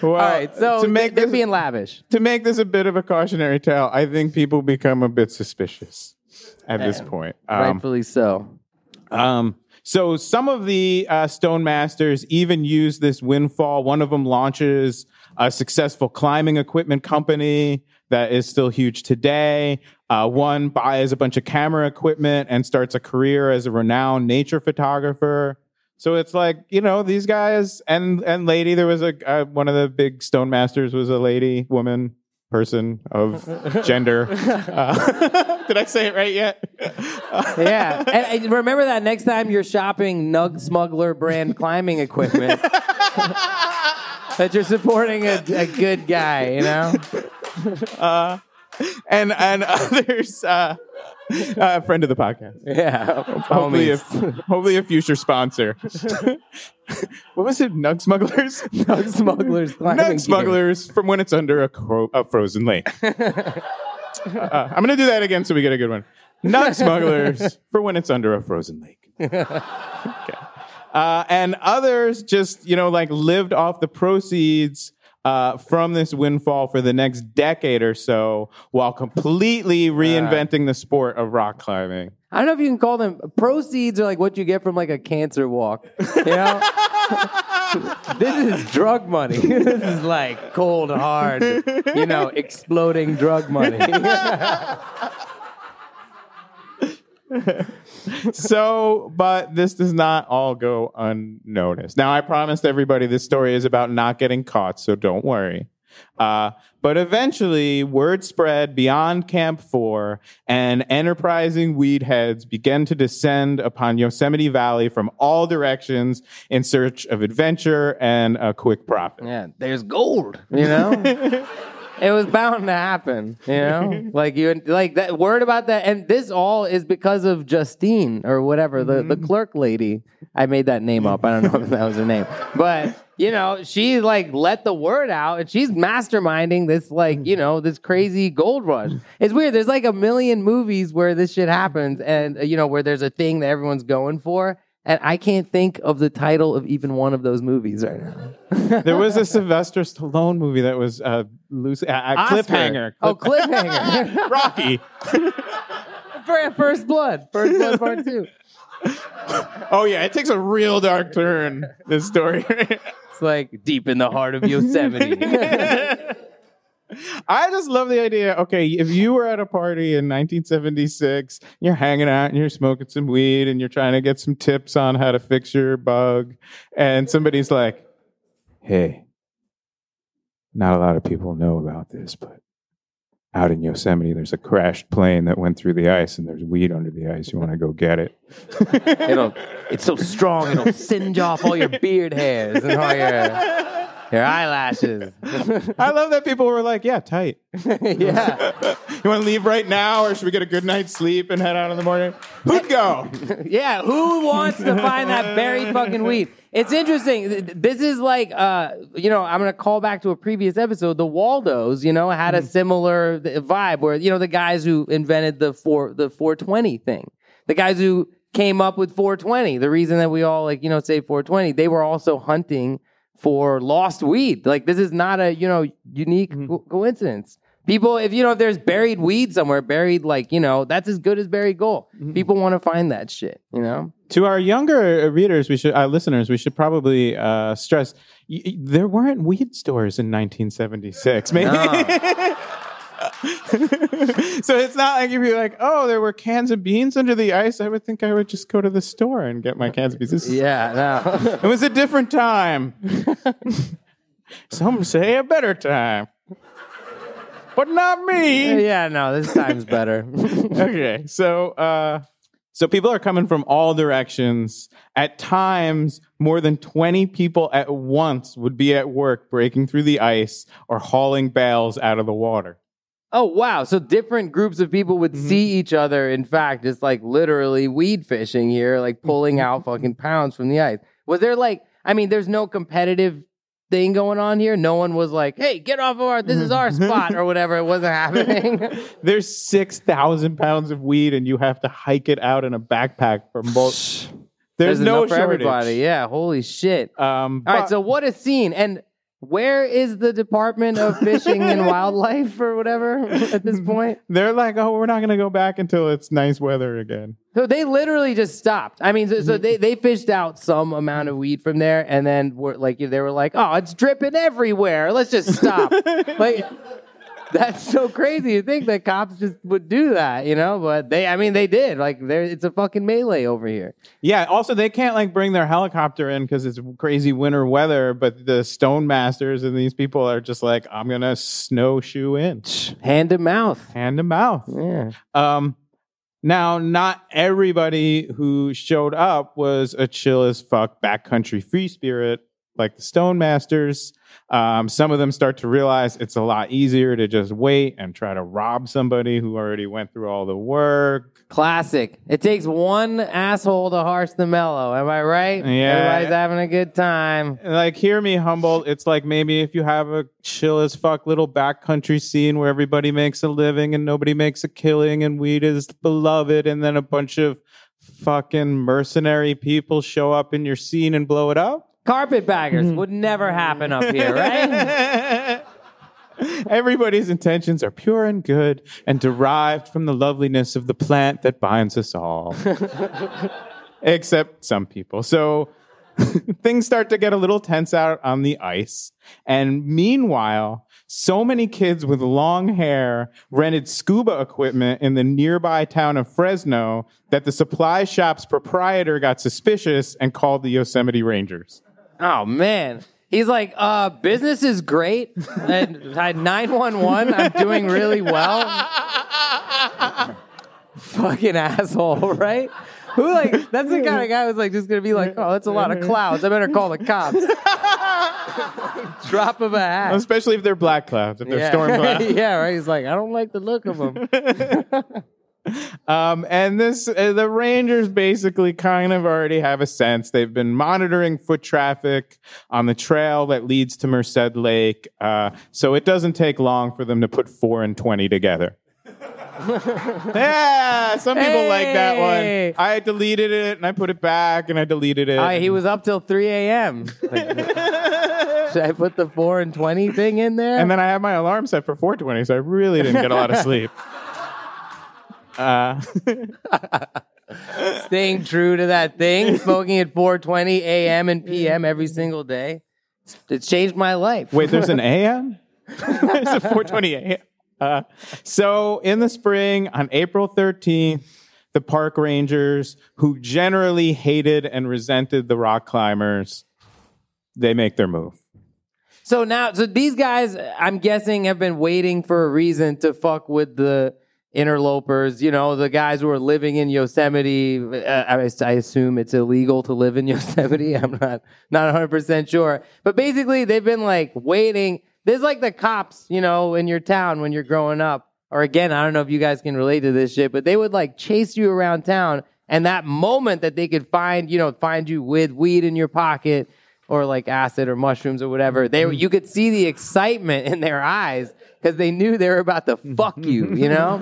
Well, All right, so to make they're this, being lavish. to make this a bit of a cautionary tale, I think people become a bit suspicious at this point. Um, Rightfully so. Um, so some of the uh, Stone Masters even use this windfall. One of them launches a successful climbing equipment company that is still huge today. Uh, one buys a bunch of camera equipment and starts a career as a renowned nature photographer. So it's like you know these guys and and lady. There was a uh, one of the big Stone Masters was a lady, woman, person of gender. Uh, did I say it right yet? Yeah. and, and remember that next time you're shopping Nug Smuggler brand climbing equipment, that you're supporting a, a good guy, you know? and and others. Uh, a friend of the podcast. Yeah. Hopefully, a, hopefully a future sponsor. what was it? Nug smugglers. Nug Smugglers Nug smugglers from when it's under a, cro- a frozen lake. Uh, I'm gonna do that again so we get a good one. Nug smugglers for when it's under a frozen lake. Okay. Uh, and others just you know like lived off the proceeds uh, from this windfall for the next decade or so while completely reinventing the sport of rock climbing. I don't know if you can call them proceeds or like what you get from like a cancer walk. You know? this is drug money. this is like cold, hard, you know, exploding drug money. so, but this does not all go unnoticed. Now, I promised everybody this story is about not getting caught, so don't worry. Uh, but eventually, word spread beyond Camp 4, and enterprising weed heads began to descend upon Yosemite Valley from all directions in search of adventure and a quick profit. Yeah, there's gold. You know, it was bound to happen. You know, like you like that word about that, and this all is because of Justine or whatever the the mm-hmm. clerk lady. I made that name up. I don't know if that was her name, but you know, she like let the word out, and she's masterminding this like you know this crazy gold rush. It's weird. There's like a million movies where this shit happens, and you know where there's a thing that everyone's going for. And I can't think of the title of even one of those movies right now. There was a Sylvester Stallone movie that was uh, loose, uh, uh, Oscar. cliffhanger. Oh, cliffhanger. Rocky. For- First Blood. First Blood Part Two. Oh yeah, it takes a real dark turn. This story. It's like deep in the heart of Yosemite. I just love the idea. Okay, if you were at a party in 1976, you're hanging out and you're smoking some weed and you're trying to get some tips on how to fix your bug, and somebody's like, "Hey, not a lot of people know about this, but out in Yosemite, there's a crashed plane that went through the ice, and there's weed under the ice. You want to go get it?" it'll, it's so strong, it'll singe off all your beard hairs and all your, your eyelashes. I love that people were like, "Yeah, tight." yeah. You want to leave right now, or should we get a good night's sleep and head out in the morning? Who'd go? Yeah, who wants to find that berry fucking weed? It's interesting. This is like, uh, you know, I'm going to call back to a previous episode. The Waldos, you know, had a similar vibe where, you know, the guys who invented the four, the 420 thing, the guys who came up with 420, the reason that we all like, you know, say 420, they were also hunting for lost weed. Like this is not a, you know, unique co- coincidence. People, if you know, if there's buried weed somewhere, buried like, you know, that's as good as buried gold. People want to find that shit, you know? To our younger readers, we should, uh, listeners, we should probably uh, stress y- there weren't weed stores in 1976. Maybe. so it's not like if you're like, oh, there were cans of beans under the ice. I would think I would just go to the store and get my cans of beans. This is- Yeah, no. It was a different time. Some say a better time, but not me. yeah, no, this time's better. okay, so uh, so people are coming from all directions. At times, more than twenty people at once would be at work breaking through the ice or hauling bales out of the water. Oh, wow. So different groups of people would mm-hmm. see each other. In fact, it's like literally weed fishing here, like pulling mm-hmm. out fucking pounds from the ice. Was there like, I mean, there's no competitive thing going on here. No one was like, hey, get off of our, this is our mm-hmm. spot or whatever. It wasn't happening. There's six thousand pounds of weed, and you have to hike it out in a backpack from both. There's, no for shortage. everybody. Yeah, holy shit. Um, All right, but- so what a scene. And where is the Department of Fishing and Wildlife or whatever at this point? they're like, oh, we're not going to go back until it's nice weather again. So they literally just stopped. I mean, so, Mm-hmm. so they, they fished out some amount of weed from there, and then were like they were like, "Oh, it's dripping everywhere. Let's just stop." like that's so crazy to think that cops just would do that, you know? But they, I mean, they did. Like, there, it's a fucking melee over here. Yeah. Also, they can't like bring their helicopter in because it's crazy winter weather. But the stone masters and these people are just like, I'm gonna snowshoe in, Hand to mouth. hand to mouth. Yeah. Um, now, not everybody who showed up was a chill as fuck backcountry free spirit like the Stone Masters. Um, some of them start to realize it's a lot easier to just wait and try to rob somebody who already went through all the work. Classic. It takes one asshole to harsh the mellow. Am I right? Yeah. Everybody's having a good time. Like, hear me, Humboldt. It's like maybe if you have a chill as fuck little backcountry scene where everybody makes a living and nobody makes a killing and weed is beloved, and then a bunch of fucking mercenary people show up in your scene and blow it up. Carpetbaggers Mm-hmm. would never happen up here, right? Everybody's intentions are pure and good and derived from the loveliness of the plant that binds us all. Except some people. So things start to get a little tense out on the ice. And meanwhile, so many kids with long hair rented scuba equipment in the nearby town of Fresno that the supply shop's proprietor got suspicious and called the Yosemite Rangers. Oh man. He's like, uh, business is great. And I 911, I'm doing really well. Fucking asshole, right? Who like that's the kind of guy who's like just gonna be like, oh, that's a lot of clouds. I better call the cops. Drop of a hat. Especially if they're black clouds, if they're storm clouds. yeah, right. He's like, I don't like the look of them. Um, and this, uh, the Rangers basically kind of already have a sense. They've been monitoring foot traffic on the trail that leads to Merced Lake. Uh, so it doesn't take long for them to put four and 20 together. yeah, some people like that one. I deleted it and I put it back and I deleted it. He was up till 3 a.m. Should I put the 4 and 20 thing in there? and then I had my alarm set for 420, so I really didn't get a lot of sleep. Uh, Staying true to that thing, smoking at 4:20 a.m. and p.m. every single day. It's changed my life. Wait, there's an AM? there's a 420 AM. Uh, so in the spring, on April 13th, the park rangers, who generally hated and resented the rock climbers, they make their move. So now, so these guys, I'm guessing, have been waiting for a reason to fuck with the interlopers. You know, the guys who are living in Yosemite. Uh, I, I assume it's illegal to live in Yosemite. I'm not not 100 percent sure, but basically, they've been like waiting. There's like the cops, you know, in your town when you're growing up. Or again, I don't know if you guys can relate to this shit, but they would like chase you around town, and that moment that they could find, you know, find you with weed in your pocket or like acid or mushrooms or whatever. They you could see the excitement in their eyes because they knew they were about to fuck you, you know.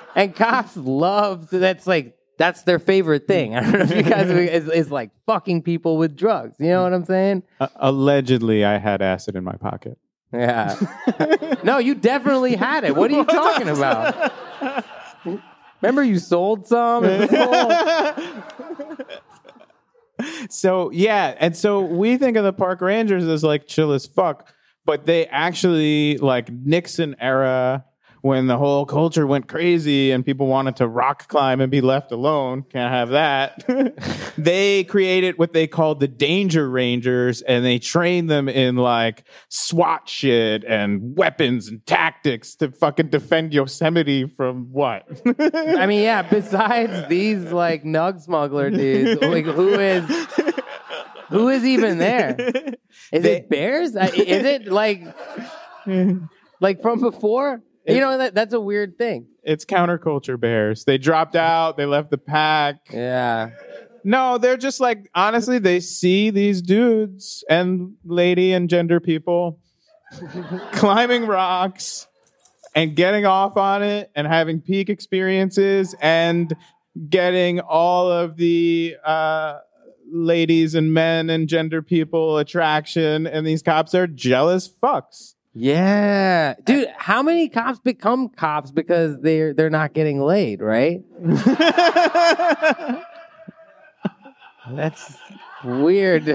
and cops love that's like that's their favorite thing. I don't know if you guys is, is like fucking people with drugs. You know what I'm saying? Uh, allegedly, I had acid in my pocket. Yeah. no, you definitely had it. What are you talking about? Remember you sold some? It was sold. So yeah, and so we think of the park rangers as like chill as fuck, but they actually like Nixon era when the whole culture went crazy and people wanted to rock climb and be left alone. Can't have that. they created what they called the Danger Rangers and they trained them in like SWAT shit and weapons and tactics to fucking defend Yosemite from what? I mean, yeah, besides these like nug smuggler dudes, like who is who is even there? Is They- it bears? Is it like like from before? You know that that's a weird thing. it's counterculture bears. They dropped out, they left the pack. Yeah. No, they're just like honestly, they see these dudes and lady and gender people climbing rocks and getting off on it and having peak experiences and getting all of the uh, ladies and men and gender people attraction. And these cops are jealous fucks. Yeah. Dude, how many cops become cops because they're they're not getting laid, right? That's weird.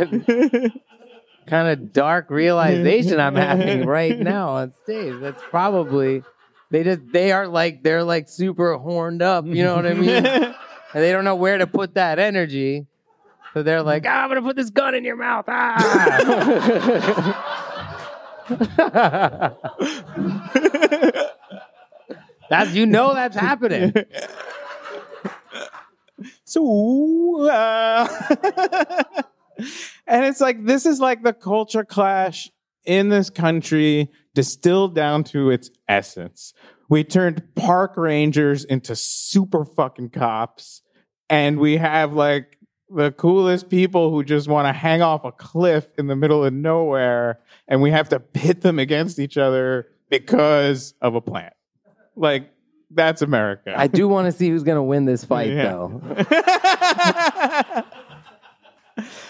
kind of dark realization I'm having right now on stage. That's probably they just they are like they're like super horned up, you know what I mean? and they don't know where to put that energy. So they're like, ah, I'm gonna put this gun in your mouth. Ah. that's you know that's happening. So, uh, and it's like this is like the culture clash in this country distilled down to its essence. We turned park rangers into super fucking cops, and we have like the coolest people who just want to hang off a cliff in the middle of nowhere, and we have to pit them against each other because of a plant. Like, that's America. I do want to see who's gonna win this fight Yeah. though.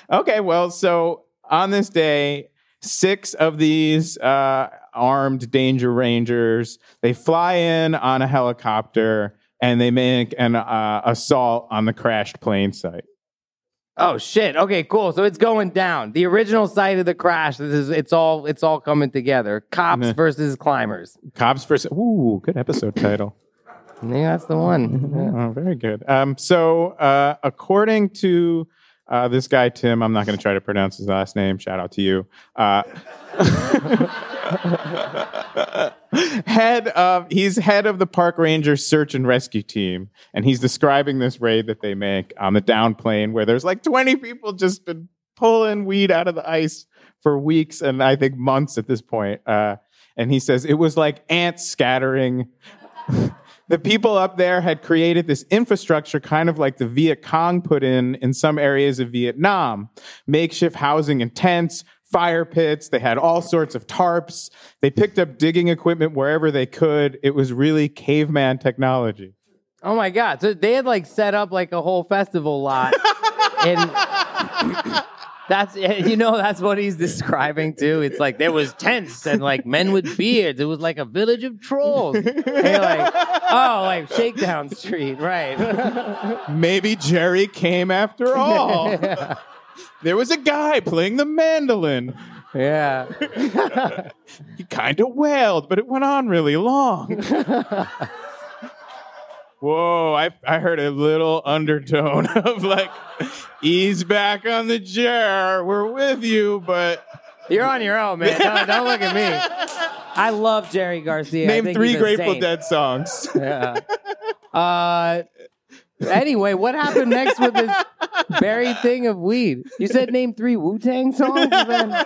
okay, well, so on this day, six of these uh, armed danger rangers they fly in on a helicopter and they make an uh, assault on the crashed plane site. Oh shit. Okay, cool. So it's going down. The original site of the crash. This is it's all it's all coming together. Cops Yeah. versus climbers. Cops versus. Ooh, good episode title. Yeah, that's the one. Yeah. Oh, very good. Um, so, uh, according to Uh, this guy Tim, I'm not going to try to pronounce his last name. Shout out to you. Uh, head of he's head of the park ranger search and rescue team, and he's describing this raid that they make on the down plane where there's like 20 people just been pulling weed out of the ice for weeks and I think months at this point. Uh, and he says it was like ants scattering. the people up there had created this infrastructure kind of like the Viet Cong put in in some areas of Vietnam. Makeshift housing and tents, fire pits, they had all sorts of tarps. They picked up digging equipment wherever they could. It was really caveman technology. Oh my god! So they had like set up like a whole festival lot, and that's you know that's what he's describing too. It's like there was tents and like men with beards. It was like a village of trolls. And you're like, oh, like Shakedown Street, right? Maybe Jerry came after all. There was a guy playing the mandolin. yeah. He kind of wailed, but it went on really long. Whoa, I, I heard a little undertone of like, ease back on the chair. We're with you, but You're on your own, man. Don't, don't look at me. I love Jerry Garcia. I name think three he's a Grateful saint. Dead songs. Yeah. Uh, anyway, what happened next with this buried thing of weed? You said name three Wu Tang songs. Then?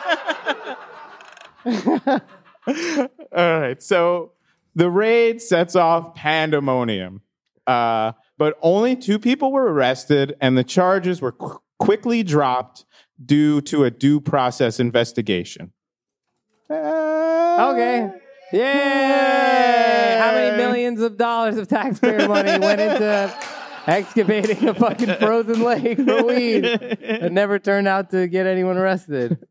All right, so the raid sets off pandemonium, uh, but only two people were arrested, and the charges were qu- quickly dropped due to a due process investigation. Okay. Yay! How many millions of dollars of taxpayer money went into excavating a fucking frozen lake for weed that never turned out to get anyone arrested?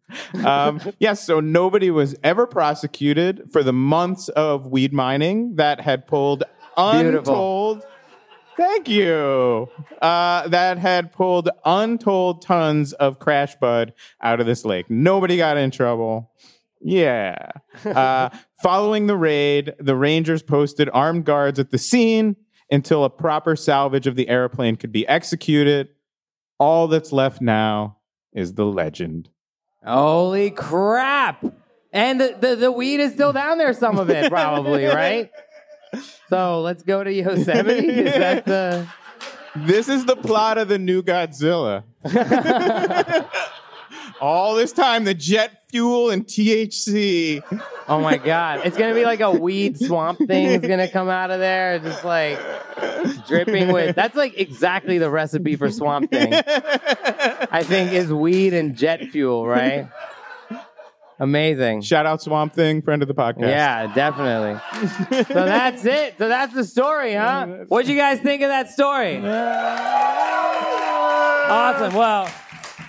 um, yes, so nobody was ever prosecuted for the months of weed mining that had pulled Beautiful. untold. Thank you. Uh, that had pulled untold tons of crash bud out of this lake. Nobody got in trouble. Yeah. Uh, following the raid, the Rangers posted armed guards at the scene until a proper salvage of the airplane could be executed. All that's left now is the legend. Holy crap! And the, the, the weed is still down there, some of it, probably, right? So let's go to Yosemite. Is that the. This is the plot of the new Godzilla. All this time, the jet fuel and THC. Oh my God. It's going to be like a weed swamp thing is going to come out of there, just like dripping with. That's like exactly the recipe for swamp thing. I think is weed and jet fuel, right? Amazing. Shout out Swamp Thing, friend of the podcast. Yeah, definitely. so that's it. So that's the story, huh? What'd you guys think of that story? Awesome. Well,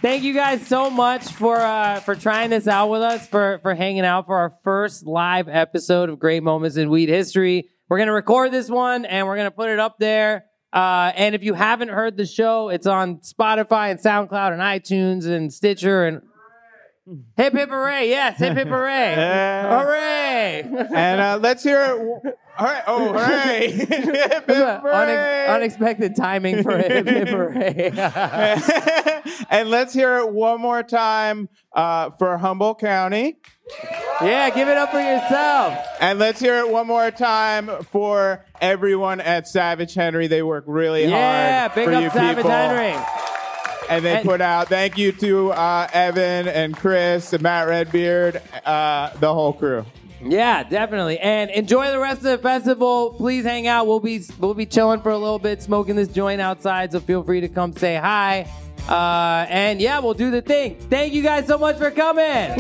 thank you guys so much for uh, for trying this out with us, for for hanging out for our first live episode of Great Moments in Weed History. We're gonna record this one and we're gonna put it up there. Uh, and if you haven't heard the show, it's on Spotify and SoundCloud and iTunes and Stitcher and Hip hip hooray! Yes, hip hip hooray! Yeah. Hooray! And uh, let's hear it. All right. Oh, hooray. Hip, hip, Unex- hooray. unexpected timing for hip hip hooray. and let's hear it one more time uh, for Humboldt County. yeah, give it up for yourself. And let's hear it one more time for everyone at Savage Henry. They work really Yeah, hard big for up you Savage people. Henry. And they And- put out, thank you to uh, Evan and Chris and Matt Redbeard, uh, the whole crew. Yeah, definitely. And enjoy the rest of the festival. Please hang out. We'll be we'll be chilling for a little bit, smoking this joint outside. So feel free to come say hi. Uh, and yeah, we'll do the thing. Thank you guys so much for coming.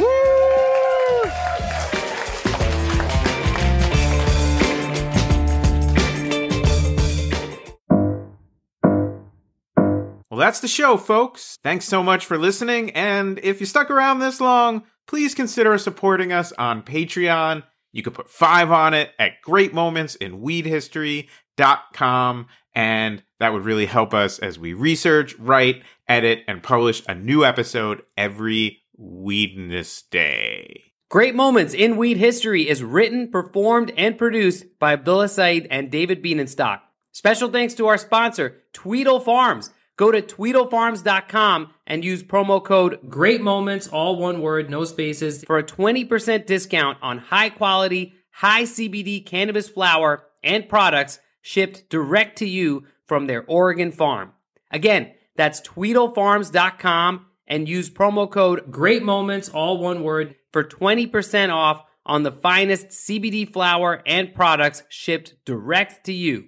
Well, that's the show, folks. Thanks so much for listening. And if you stuck around this long, please consider supporting us on Patreon. You could put five on it at greatmomentsinweedhistory.com. And that would really help us as we research, write, edit, and publish a new episode every Weedness Day. Great Moments in Weed History is written, performed, and produced by Abdullah Saeed and David Bienenstock. Special thanks to our sponsor, Tweedle Farms. Go to TweedleFarms.com and use promo code Great Moments, all one word, no spaces, for a 20% discount on high quality, high CBD cannabis flower and products shipped direct to you from their Oregon farm. Again, that's TweedleFarms.com and use promo code Great Moments, all one word, for 20% off on the finest CBD flower and products shipped direct to you.